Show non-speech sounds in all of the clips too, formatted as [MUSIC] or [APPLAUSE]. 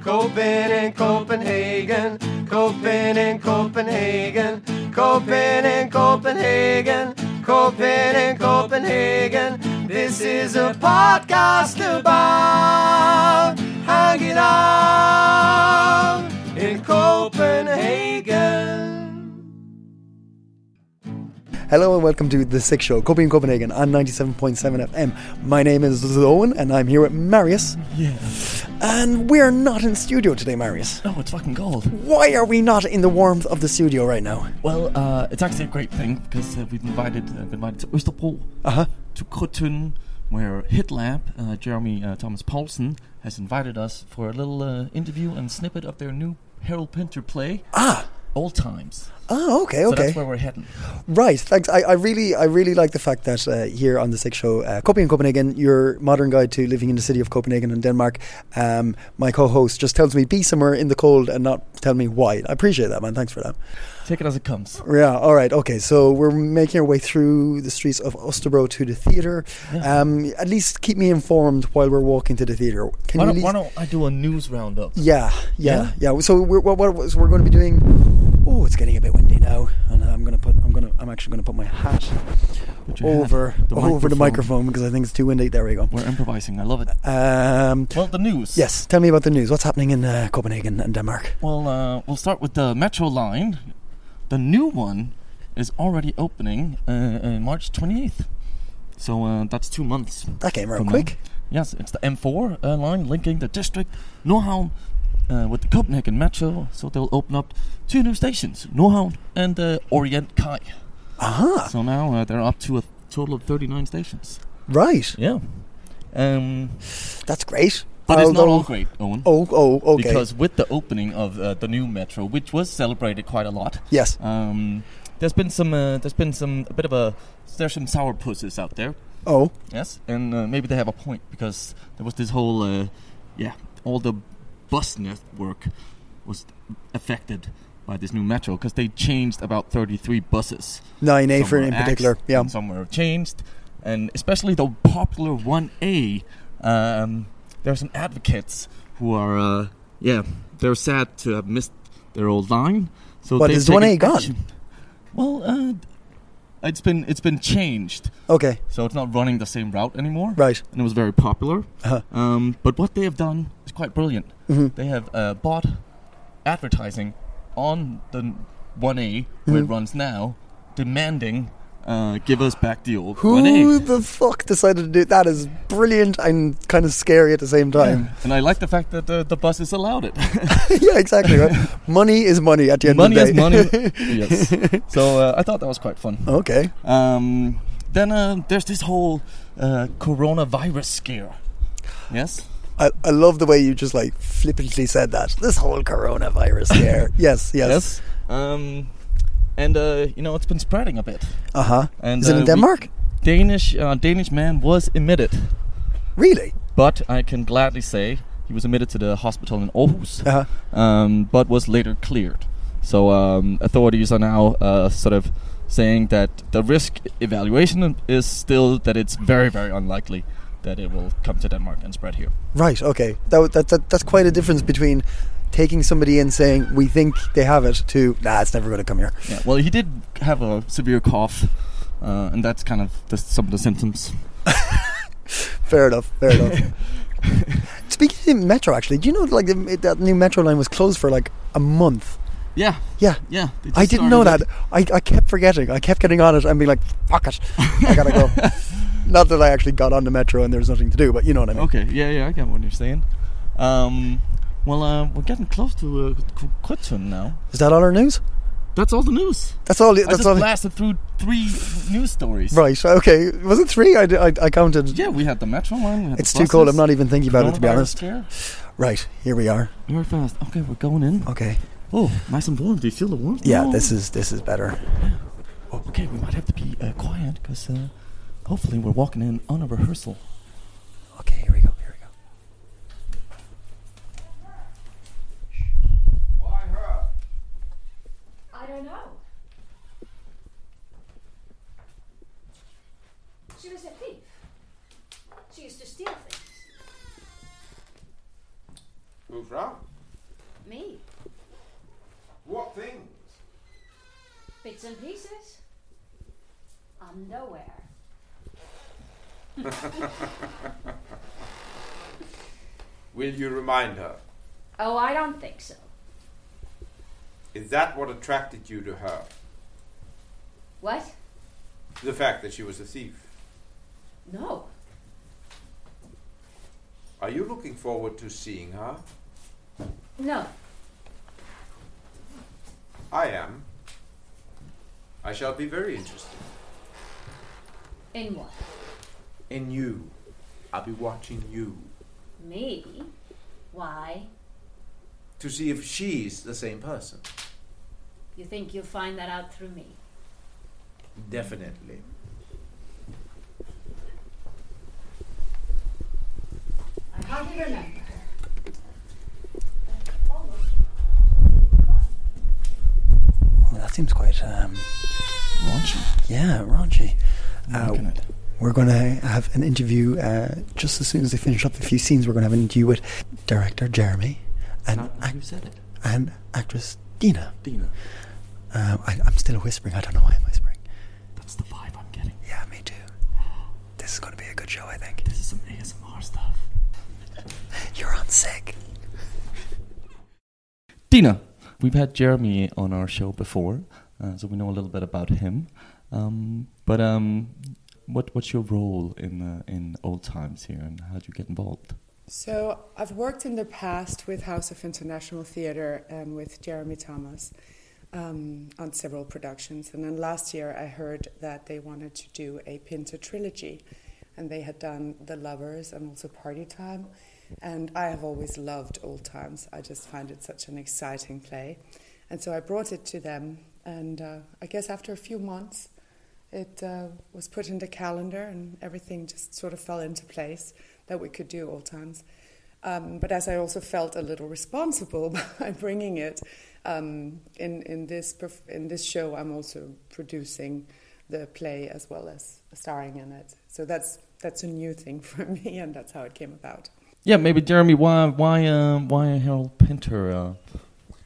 Copen in Copenhagen, Copen in Copenhagen, Copen in Copenhagen, Copen in Copenhagen. This is a podcast about hanging out Hello and welcome to The CiC Show, Copy in Copenhagen on 97.7 FM. My name is Owen and I'm here with Marius. Yeah. And we're not in studio today, Marius. Oh, it's fucking gold. Why are we not in the warmth of the studio right now? Well, uh, it's actually a great thing because uh, we've invited uh, been invited to Østerbro, Uh-huh. to Krudttønden, where HitLab, uh, Jeremy uh, Thomas Poulsen, has invited us for a little uh, interview and snippet of their new Harold Pinter play, Ah. Old Times. Oh, okay, So okay. that's where we're heading. Right, thanks. I, I really, I really like the fact that uh, here on the CiC Show, uh, Copy in Copenhagen, your modern guide to living in the city of Copenhagen in Denmark. Um, my co-host just tells me be somewhere in the cold and not tell me why. I appreciate that, man. Thanks for that. Take it as it comes. Yeah, all right, okay. So we're making our way through the streets of Østerbro to the theatre. Yeah. Um, at least keep me informed while we're walking to the theatre. Can Why you don't, why don't I do a news roundup? Yeah, yeah, yeah. So we're what, what so we're going to be doing. Oh, it's getting a bit windy now, and I'm gonna put. I'm gonna. I'm actually gonna put my hat Put your hat- over the over the microphone because I think it's too windy. There we go. We're improvising. I love it. Um, Well, the news. yes, tell me about the news. What's happening in uh, Copenhagen and Denmark? Well, uh, we'll start with the Metro line. The new one is already opening uh, uh, March 28th. So uh, that's two months. That came around from now. quick. Yes, it's the M4 uh, line linking the district Nordhavn uh, with the Copenhagen Metro. So they'll open up two new stations, Nordhavn and uh, Orientkaj. Aha, So now uh, they're up to a total of 39 stations. right. Yeah. Um, That's great. but it's not all great, Owen. Oh, oh, okay. Because with the opening of uh, the new metro, which was celebrated quite a lot, yes. um, there's been some, uh, there's been some, a bit of a, there's some sour pusses out there, Oh, yes, and uh, maybe they have a point because there was this whole, uh, yeah, all the bus network was affected by this new metro because they changed about 33 buses. nine A for in particular. Yeah. some were changed, and especially the popular 1A. Um, there are some advocates who are, uh, yeah, they're sad to have missed their old line. So they've is 1A taken gone? Well, uh, it's been it's been changed, Okay. so it's not running the same route anymore. Right. And it was very popular. Uh-huh. Um, but what they have done is quite brilliant. Mhm. They have uh, bought advertising on the 1A where it runs now, demanding uh, give us back the old Who 1A. the fuck decided to do that? Is brilliant and kind of scary at the same time. And I like the fact that the, the buses allowed it. [LAUGHS] yeah, exactly. Right? [LAUGHS] money is money at the end money of the day. money. Is [LAUGHS] money. yes. So uh, I thought that was quite fun. okay. Um, then uh, there's this whole uh, coronavirus scare. Yes. I, I love the way you just like flippantly said that. This whole coronavirus scare. yes, yes, yes. Um, and uh, you know it's been spreading a bit. Uh huh. And Is it uh, in we- Denmark? Danish uh, Danish man was admitted, Really? but I can gladly say he was admitted to the hospital in Aarhus, Uh huh. um, but was later cleared. So um, authorities are now uh, sort of saying that the risk evaluation is still that it's very very unlikely that it will come to Denmark and spread here. Right. Okay. That, that, that that's quite a difference between taking somebody in saying we think they have it to nah, it's never going to come here. Yeah. Well, he did have a severe cough, uh, and that's kind of the, some of the symptoms. [LAUGHS] Fair enough. Fair enough. [LAUGHS] Speaking of metro, actually, do you know like the, that new metro line was closed for like a month? Yeah. Yeah. Yeah. I didn't know that. I, I kept forgetting. I kept getting on it and being like, fuck it. I gotta go. [LAUGHS] Not that I actually got on the metro and there was nothing to do, but you know what I mean. Okay. Yeah. Yeah. I get what you're saying. Um, well, uh, we're getting close to uh, Qu- Krudttønden now. Is that all our news? That's all the news. That's all. I That's just all. blasted through three news stories. Right. Okay. Was it three? I, I, I counted. Yeah, we had the metro line. We had It's the too cold. I'm not even thinking about it to be honest. scare. Right. Here we are. Very fast. Okay, we're going in. Okay. Oh, nice and warm. Do you feel the warmth? Yeah. Oh. This is this is better. Oh, okay, we might have to be uh, quiet because uh, hopefully we're walking in on a rehearsal. Okay. Here we go. Here we go. Why her? I don't know. She was a thief. She used to steal things. Who's from? Me. What things? Bits and pieces. Underwear. [LAUGHS] Will you remind her? Oh, I don't think so. Is that what attracted you to her? What? The fact that she was a thief. No. Are you looking forward to seeing her? No. I am. I shall be very interested. In what? In you. I'll be watching you. Me? Why? To see if she's the same person. You think you'll find that out through me? Definitely. I hardly remember her. Well, that seems quite. Um, Raunchy. yeah, raunchy. Uh, we're going to have an interview uh, just as soon as they finish up a few scenes. We're going to have an interview with director Jeremy and How- ac- said it. and actress Dina. Dina. Uh, I, I'm still whispering. I don't know why I'm whispering. That's the vibe I'm getting. Yeah, me too. This is going to be a good show, I think. This is some ASMR stuff. You're on CiC. Dina, we've had Jeremy on our show before, uh, so we know a little bit about him. Um, but um, what what's your role in uh, in old times here, and how did you get involved? So I've worked in the past with House of International Theatre and with Jeremy Thomas um, on several productions. And then last year I heard that they wanted to do a Pinter trilogy. And they had done The Lovers and also Party Time. And I have always loved Old Times. I just find it such an exciting play. And so I brought it to them. And uh, I guess after a few months, it uh, was put in the calendar and everything just sort of fell into place that we could do old times. Um, but as I also felt a little responsible [LAUGHS] by bringing it um, in in this perf- in this show, I'm also producing the play as well as starring in it. So that's that's a new thing [LAUGHS] for me, and that's how it came about. Yeah, maybe Jeremy. Why why uh, why Harold Pinter? Uh,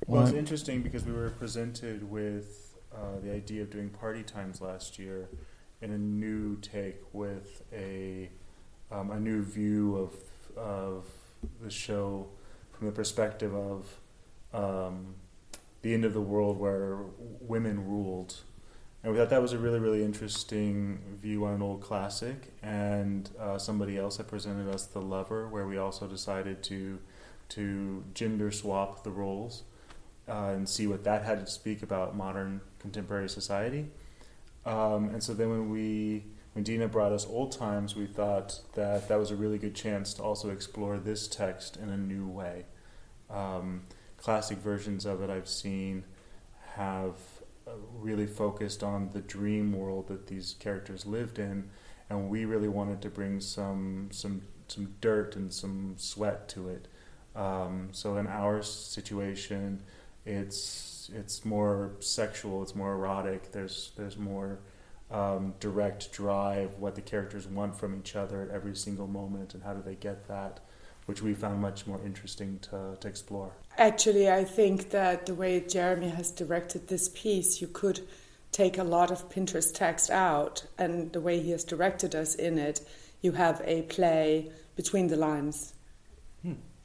Well, it's interesting because we were presented with uh, the idea of doing party times last year in a new take with a um, a new view of of the show from the perspective of um, the end of the world where women ruled. And we thought that was a really, really interesting view on an old classic. And uh, somebody else had presented us The Lover, where we also decided to to gender swap the roles uh, and see what that had to speak about modern contemporary society. Um, and so then when we when Dina brought us old times, we thought that that was a really good chance to also explore this text in a new way. Um, classic versions of it I've seen have really focused on the dream world that these characters lived in, and we really wanted to bring some some some dirt and some sweat to it. Um, so in our situation, it's it's more sexual, it's more erotic. There's there's more um, direct drive, what the characters want from each other at every single moment, and how do they get that, which we found much more interesting to, to explore. Actually, I think that the way Jeremy has directed this piece, you could take a lot of Pinter's text out, and the way he has directed us in it, you have a play between the lines.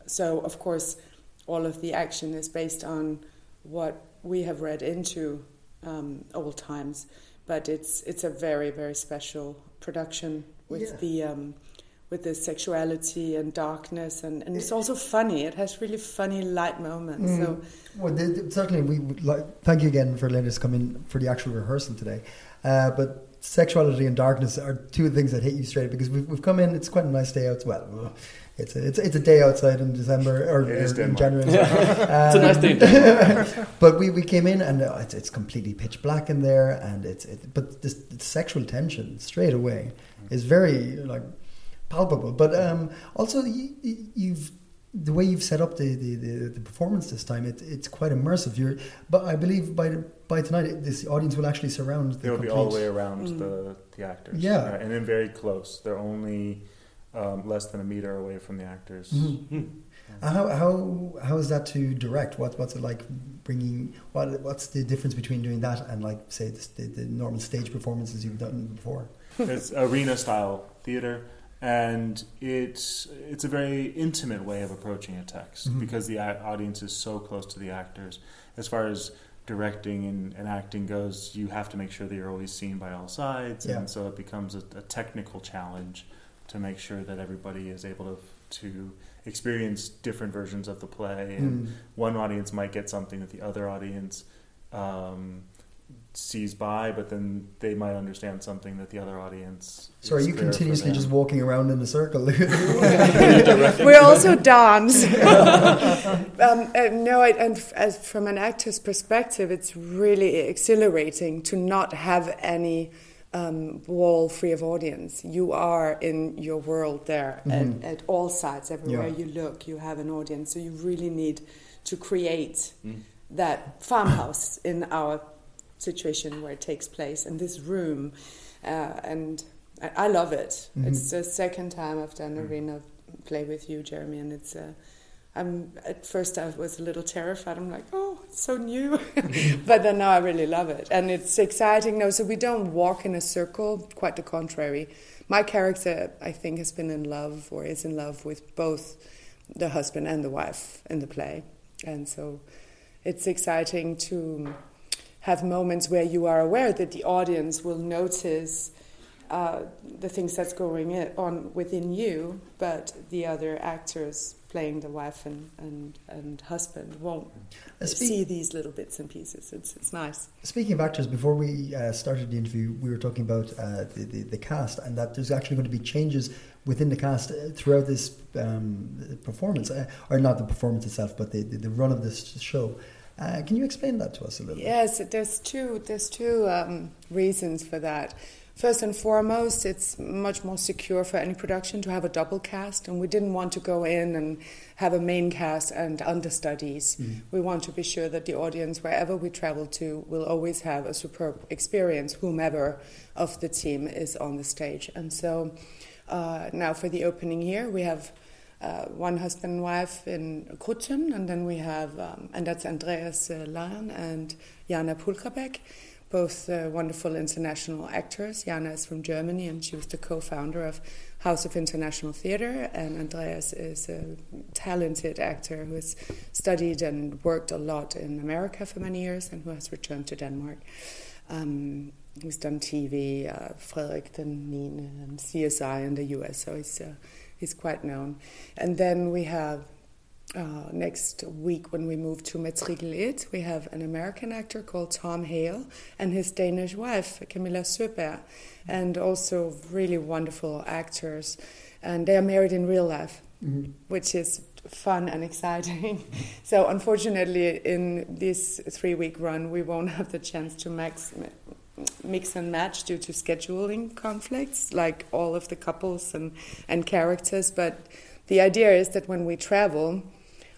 So, of course, all of the action is based on what we have read into um, old times, but it's it's a very very special production with Yeah. the um, with the sexuality and darkness, and, and it's also funny. It has really funny light moments. So Mm. Well, the, the- certainly, we would like. Thank you again for letting us come in for the actual rehearsal today. Uh, but sexuality and darkness are two things that hit you straight because we've, we've come in. It's quite a nice day out. Well, it's a, it's it's a day outside in December or, It is or in Denmark. January. [LAUGHS] It's a nice day. but we, we came in and uh, it's, it's completely pitch black in there, and it's it, but this, the sexual tension straight away is very like palpable. But um, also you, you've the way you've set up the, the, the, the performance this time, it, it's quite immersive. You're, but I believe by the, by tonight, it- this audience will actually surround. The They will be all the way around the, the actors. Yeah. Uh, and then very close. They're only um, less than a meter away from the actors. Mhm. Uh, How, how how is that to direct? What what's it like bringing? What what's the difference between doing that and like say the, the, the normal stage performances you've done before? it's arena style theater and it's it's a very intimate way of approaching a text Mhm. because the a- audience is so close to the actors as far as directing and, and acting goes you have to make sure that you're always seen by all sides Yeah. and so it becomes a, a technical challenge to make sure that everybody is able to to experience different versions of the play and Mm. one audience might get something that the other audience um, sees by, but then they might understand something that the other audience. So are you continuously just walking around in a circle? [LAUGHS] [LAUGHS] We're also dance. [LAUGHS] um, uh, no, I, and f- as from an actor's perspective, it's really exhilarating to not have any um, wall free of audience. You are in your world there Mhm. at, at all sides, everywhere Yeah. you look, you have an audience. So you really need to create Mm. that farmhouse in our situation where it takes place in this room, uh, and I, I love it. Mhm. It's the second time I've done Mm. arena play with you, Jeremy, and it's. Uh, I'm at first I was a little terrified. I'm like, oh, it's so new, [LAUGHS] [LAUGHS] but then now I really love it, and it's exciting. No, so we don't walk in a circle. Quite the contrary. My character, I think, has been in love or is in love with both the husband and the wife in the play, and so it's exciting to have moments where you are aware that the audience will notice uh, the things that's going on within you, but the other actors playing the wife and, and, and husband won't Uh, speak- see these little bits and pieces. It's, it's nice. Speaking of actors, before we uh, started the interview, we were talking about uh, the, the the cast and that there's actually going to be changes within the cast uh, throughout this um, performance, uh, or not the performance itself, but the, the, the run of this show. Uh, can you explain that to us a little? bit? Yes, there's two, there's two um, reasons for that. First and foremost, it's much more secure for any production to have a double cast, and we didn't want to go in and have a main cast and understudies. We want to be sure that the audience, wherever we travel to, will always have a superb experience, whomever of the team is on the stage. And so uh, now for the opening here, we have uh, one husband and wife in Krudttønden, and then we have, um, and that's Andreas uh, and Jana Pulkerbeck, both uh, wonderful international actors. Jana is from Germany, and she was the co-founder of House of International Theatre, and Andreas is a talented actor who has studied and worked a lot in America for many years, and who has returned to Denmark. Um, he's done TV, uh, Frederik den Nine, and CSI in the US, so he's uh, he's quite known. And then we have uh, next week when we move to Matrikel 1, we have an American actor called Tom Hale and his Danish wife Camilla Søberg, and also really wonderful actors. And they are married in real life, which is fun and exciting. [LAUGHS] so unfortunately, in this three-week run, we won't [LAUGHS] have the chance to max mix and match due to scheduling conflicts, like all of the couples and, and characters. But the idea is that when we travel,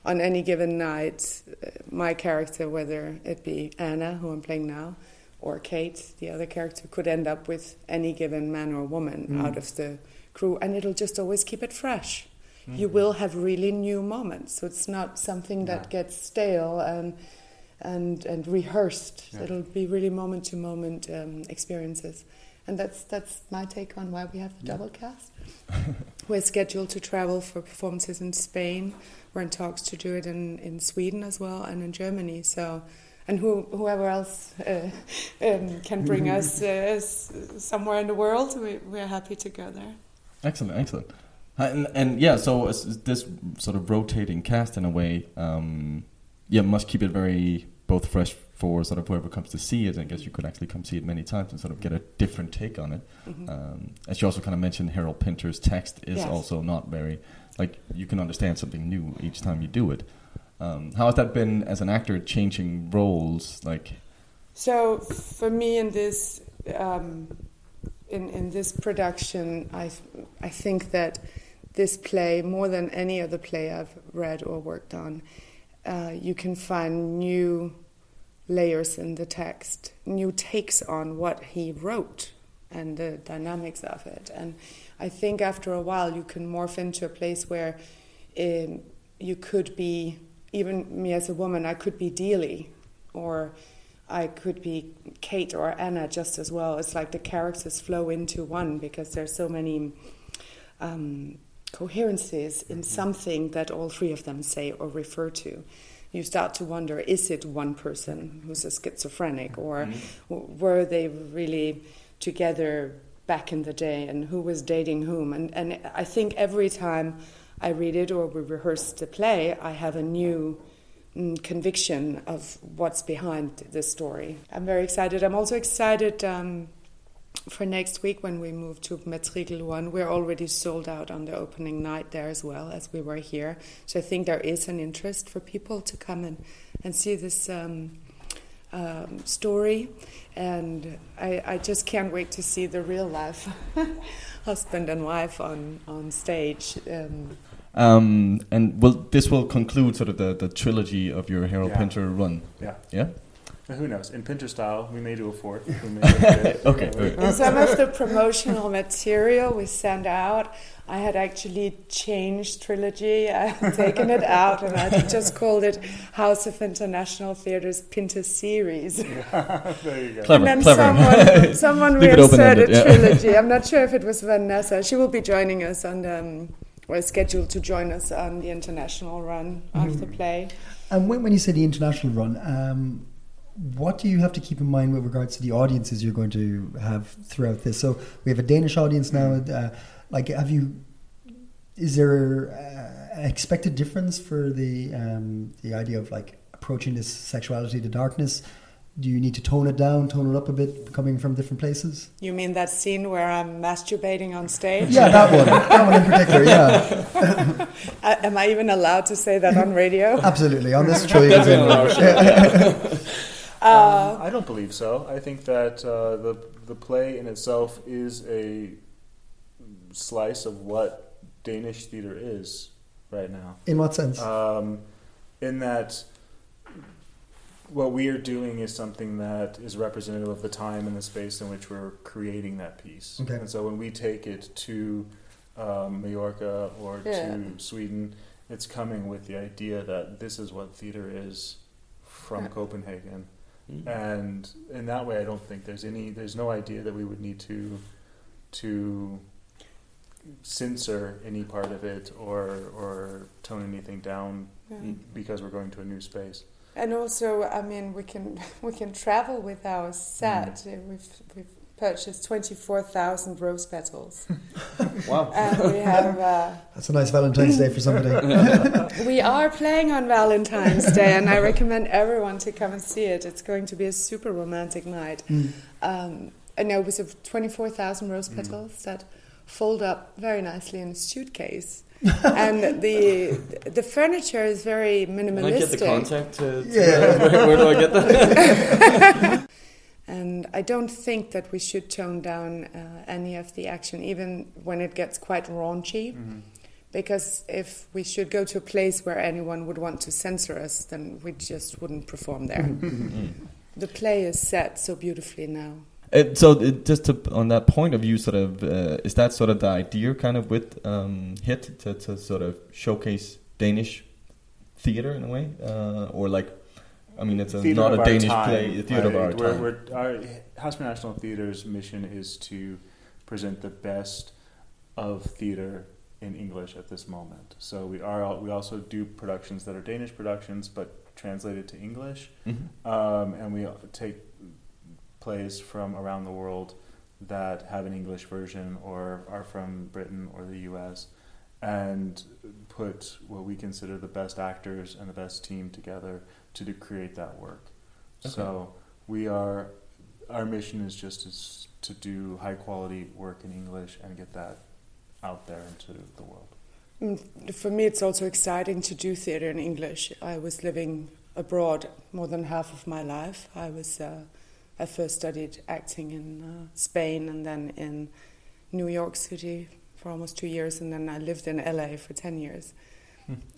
on any given night, uh, my character, whether it be Anna, who I'm playing now, or Kate, the other character, could end up with any given man or woman out of the crew, and it'll just always keep it fresh. You will have really new moments, so it's not something that gets stale and and and rehearsed. Yeah. It'll be really moment to moment um, experiences, and that's that's my take on why we have the double cast. [LAUGHS] We're scheduled to travel for performances in Spain. We're in talks to do it in, in Sweden as well and in Germany. So, and who, whoever else uh, [LAUGHS] um, can bring us [LAUGHS] uh, somewhere in the world, we, we're happy to go there. Excellent, excellent. And, and yeah, so this sort of rotating cast in a way, um, yeah, must keep it very both fresh for sort of whoever comes to see it. I guess you could actually come see it many times and sort of get a different take on it. Um, as you also kind of mentioned, Harold Pinter's text is Yes. also not very like you can understand something new each time you do it. Um, how has that been as an actor changing roles? Like, So for me, in this um, in in this production, I I think that this play, more than any other play I've read or worked on, uh, you can find new layers in the text, new takes on what he wrote, and the dynamics of it. And I think after a while, you can morph into a place where um, you could be even me as a woman. I could be Deeley, or I could be Kate or Anna just as well. It's like the characters flow into one because there's so many um, coherences in something that all three of them say or refer to. You start to wonder: Is it one person who's a schizophrenic, or w- were they really together back in the day, and who was dating whom? And and I think every time I read it or we rehearse the play, I have a new mm, conviction of what's behind the story. I'm very excited. I'm also excited um, for next week when we move to Matrikel 1. We're already sold out on the opening night there as well as we were here. So I think there is an interest for people to come and, and see this um, um, story. And I, I just can't wait to see the real life [LAUGHS] husband and wife on, on stage. Um, um, and will this will conclude sort of the, the trilogy of your Harold Yeah. Pinter run? Yeah. Yeah. Now, who knows? In Pinter style, we may do a fourth. We may [LAUGHS] do a fifth. Okay, You know, okay. In some of the promotional material we send out, I had actually changed trilogy. I had [LAUGHS] taken it out and I just called it House of International Theatre's Pinter series. [LAUGHS] there you go. Clever, and then clever. someone, someone Leave it reinserted yeah. trilogy. I'm not sure if it was Vanessa. She will be joining us on the, um, or scheduled to join us on the international run of the play. And when, when you say the international run, um, what do you have to keep in mind with regards to the audiences you're going to have throughout this? So we have a Danish audience now. Uh, like, have you? Is there uh, an expected difference for the um, the idea of like approaching this sexuality to darkness? Do you need to tone it down, tone it up a bit, coming from different places? You mean that scene where I'm masturbating on stage? Yeah, that one. that one in particular. Yeah, [LAUGHS] Uh, am I even allowed to say that on radio? absolutely. On this show, you can say- Uh, Um, I don't believe so. I think that uh, the the play in itself is a slice of what Danish theater is right now. in what sense? Um, in that, what we are doing is something that is representative of the time and the space in which we're creating that piece. Okay. And so when we take it to um, Mallorca or Yeah. to Sweden, it's coming with the idea that this is what theater is from Yeah. Copenhagen. And in that way, I don't think there's any, there's no idea that we would need to, to censor any part of it or or tone anything down Yeah. because we're going to a new space. And also, I mean, we can [LAUGHS] we can travel with our set. Uh, We've we've purchased twenty four thousand rose petals, [LAUGHS] Wow. and we have uh, That's a nice Valentine's Day for somebody. [LAUGHS] we are playing on Valentine's Day, and I recommend everyone to come and see it. It's going to be a super romantic night. Um, and no, it was twenty four thousand rose petals that fold up very nicely in a suitcase. [LAUGHS] and the the furniture is very Can minimalistic. I get the contact? To, to Yeah. where, where do I get that? And I don't think that we should tone down uh, any of the action, even when it gets quite raunchy. Because if we should go to a place where anyone would want to censor us, then we just wouldn't perform there. [LAUGHS] the play is set so beautifully now. Uh, so it, just to, on that point of view, sort of, uh, is that sort of the idea, kind of, with um, Hit to, to sort of showcase Danish theater in a way, uh, or like, I mean, it's a, not a Danish time, play, a theater right? of our We're, time. we're, our House National Theater's mission is to present the best of theater in English at this moment. So we are we also do productions that are Danish productions but translated to English, Mhm. um, and we take plays from around the world that have an English version or are from Britain or the U.S. and put what we consider the best actors and the best team together to do, create that work. So we are our mission is just is to do high quality work in English and get that out there into the world. Mm, For me, it's also exciting to do theater in English. I was living abroad more than half of my life. I was uh, I first studied acting in uh, Spain and then in New York City for almost two years, and then I lived in LA for ten years.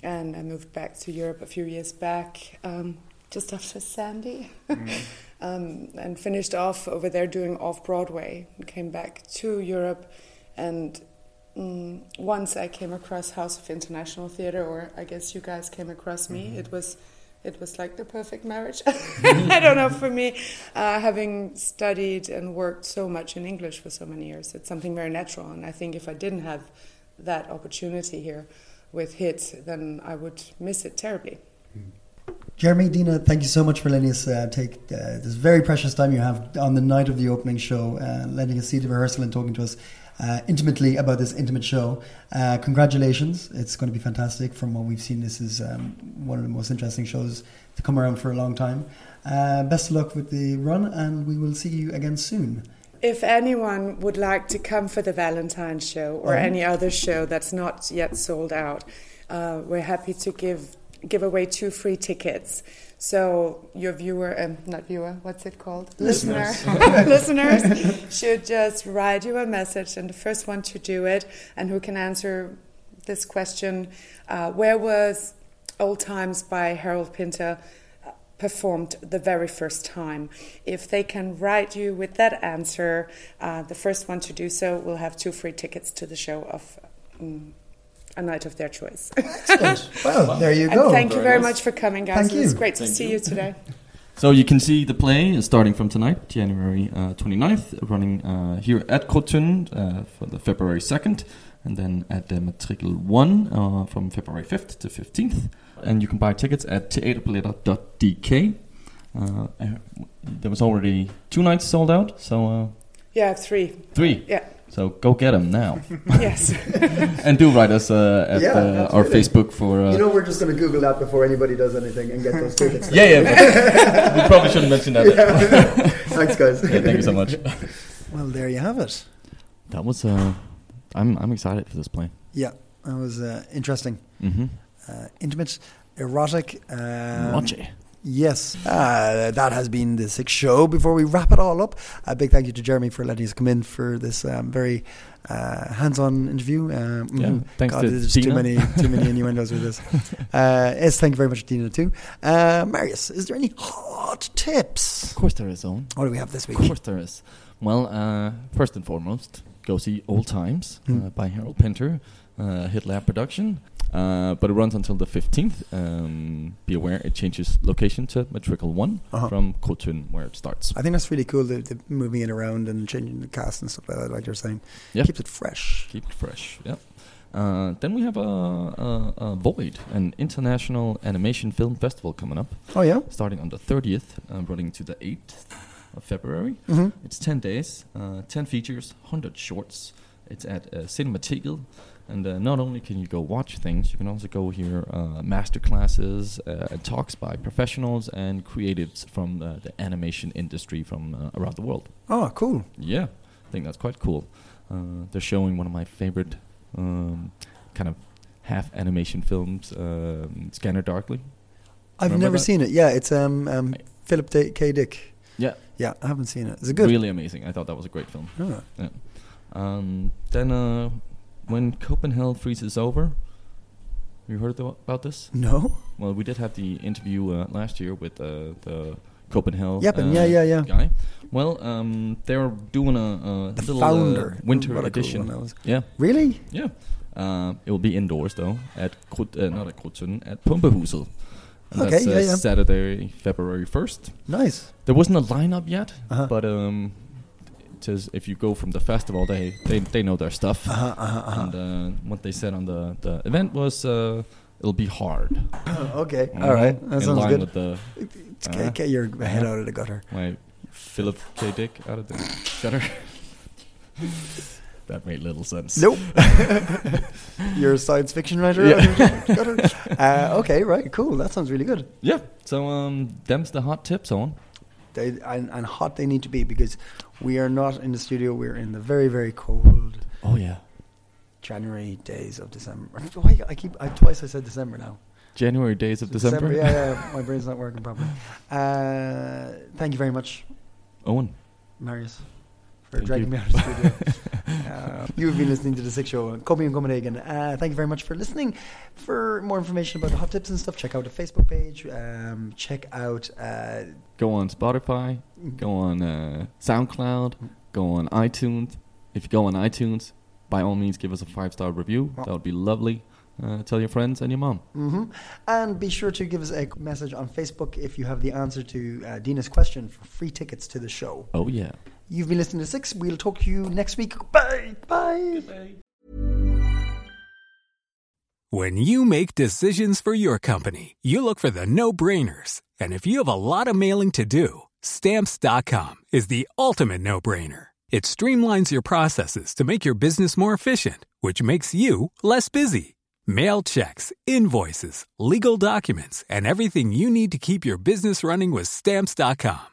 And I moved back to Europe a few years back, um, just after Sandy, [LAUGHS] um, and finished off over there doing off Broadway. Came back to Europe, and mm, once I came across House of International Theatre, or I guess you guys came across me. It was, it was like the perfect marriage. [LAUGHS] I don't know for me, uh, having studied and worked so much in English for so many years, it's something very natural. And I think if I didn't have that opportunity here with HIT, then I would miss it terribly. Jeremy, Dina, thank you so much for letting us uh, take uh, this very precious time you have on the night of the opening show, uh, letting us see the rehearsal and talking to us uh, intimately about this intimate show. Uh, congratulations. It's going to be fantastic. From what we've seen, this is um, one of the most interesting shows to come around for a long time. Uh, best of luck with the run, and we will see you again soon. If anyone would like to come for the Valentine's show or Mhm. any other show that's not yet sold out, uh, we're happy to give give away two free tickets. So your viewer, um, not viewer, what's it called? Listeners. Listener, [LAUGHS] listeners should just write you a message, and the first one to do it, and who can answer this question: uh, Where was Old Times by Harold Pinter? Performed the very first time. If they can write you with that answer, uh, the first one to do so will have two free tickets to the show of um, a night of their choice. Excellent. [LAUGHS] well, there you And go. thank you Very very nice. much for coming, guys. Thank it was you. great to Thank see you. you today. [LAUGHS] So you can see the play starting from tonight, January uh, 29th, running uh, here at Krudttønden uh, for the February 2nd, and then at the Matrikel 1 uh, from February 5th to 15th. And you can buy tickets at teaterbilletter.dk. Uh, there was already two nights sold out, so uh, Yeah, three. three. Yeah. So go get them now, [LAUGHS] Yes. [LAUGHS] and do write us uh, at Yeah, uh, our. Facebook for. Uh, You know, we're just going to Google that before anybody does anything and get those tickets. yeah, yeah. but [LAUGHS] we probably shouldn't mention that. Thanks, guys. Yeah, thank you so much. Well, there you have it. That was. Uh, I'm I'm excited for this play. Yeah, that was uh, interesting. Mm-hmm. Uh, intimate, erotic. Um. Yes, uh, that has been the sixth show. Before we wrap it all up, a big thank you to Jeremy for letting us come in for this um, very uh, hands-on interview. Um, Yeah, mhm. thanks God, to there's too many too many innuendos with this. [LAUGHS] Uh, yes, thank you very much, Dina too. Uh, Marius, is there any hot tips? Of course there is, Owen. What do we have this week? Of course there is. Well, uh, first and foremost, go see Old Times uh, by Harold Pinter, uh, Hit Lab production. Uh, but it runs until the 15th. Um, be aware it changes location to Matrikel 1 Uh-huh. from Krudttønden, where it starts. I think that's really cool. The, the moving it around and changing the cast and stuff like that, like you're saying. Yeah. Keeps it fresh. Keep it fresh. Yep. Uh, then we have a, a, a Void, an international animation film festival coming up, Oh yeah. starting on the 30th, uh, running to the 8th of February. hmm It's 10 days, uh, 10 features, 100 shorts. It's at uh. And uh, not only can you go watch things, you can also go hear uh, master classes uh, and talks by professionals and creatives from uh, the animation industry from uh, around the world. Oh, cool. Yeah, I think that's quite cool. Uh, they're showing one of my favorite um, kind of half animation films, um, Scanner Darkly. I've Remember never that? seen it. Yeah, it's um, um Philip D- K. Dick. Yeah, Yeah, I haven't seen it. Is it good? really amazing. I thought that was a great film. Oh. Yeah. Um, then uh, when Copenhagen freezes over, you heard about this? No. Well, we did have the interview uh, last year with uh, the Copenhagen Yep, uh, yeah, yeah, yeah. guy. Well, um, they're doing a, a The little founder. uh, winter What cool edition. was. yeah, Really? yeah. Uh, it will be indoors though at Krut, uh, not at Krutsen, at Pumpehuset. And Okay, that's, yeah, yeah. Saturday, February first. Nice. There wasn't a lineup yet, Uh-huh. but um, says if you go from the festival, they they, they know their stuff. Uh-huh, uh-huh, uh-huh. And uh, what they said on the, the event was uh, it'll be hard. okay. Mhm. All right. That In sounds line good. with the uh-huh. get, get your head out of the gutter. my Philip K. Dick out of the gutter. [LAUGHS] That made little sense. Nope. [LAUGHS] You're a science fiction writer. Yeah. Uh, okay, right, cool. That sounds really good. Yeah. So um, them's the hot tips on. They, and, and hot they need to be because we are not in the studio. We're in the very very cold Oh yeah. January days of December. Why I keep I, twice I said December now. January days of December. yeah, yeah. [LAUGHS] My brain's not working properly. Uh, thank you very much, Owen. Marius, for Thank dragging you. me out of the studio. uh, [LAUGHS] you've been listening to the Six Show Kobe and Copenhagen. Uh, thank you very much for listening. For more information about the hot tips and stuff, check out the Facebook page. Um, check out. Uh, Go on Spotify. Go on uh, SoundCloud. Go on iTunes. If you go on iTunes, by all means, give us a five star review. That would be lovely. Uh, tell your friends and your mom. hmm And be sure to give us a message on Facebook if you have the answer to uh, Dina's question for free tickets to the show. Oh yeah. You've been listening to Six. We'll talk to you next week. Bye. Bye. When you make decisions for your company, you look for the no brainers. And if you have a lot of mailing to do, stamps.com is the ultimate no brainer. It streamlines your processes to make your business more efficient, which makes you less busy. Mail checks, invoices, legal documents, and everything you need to keep your business running with stamps.com.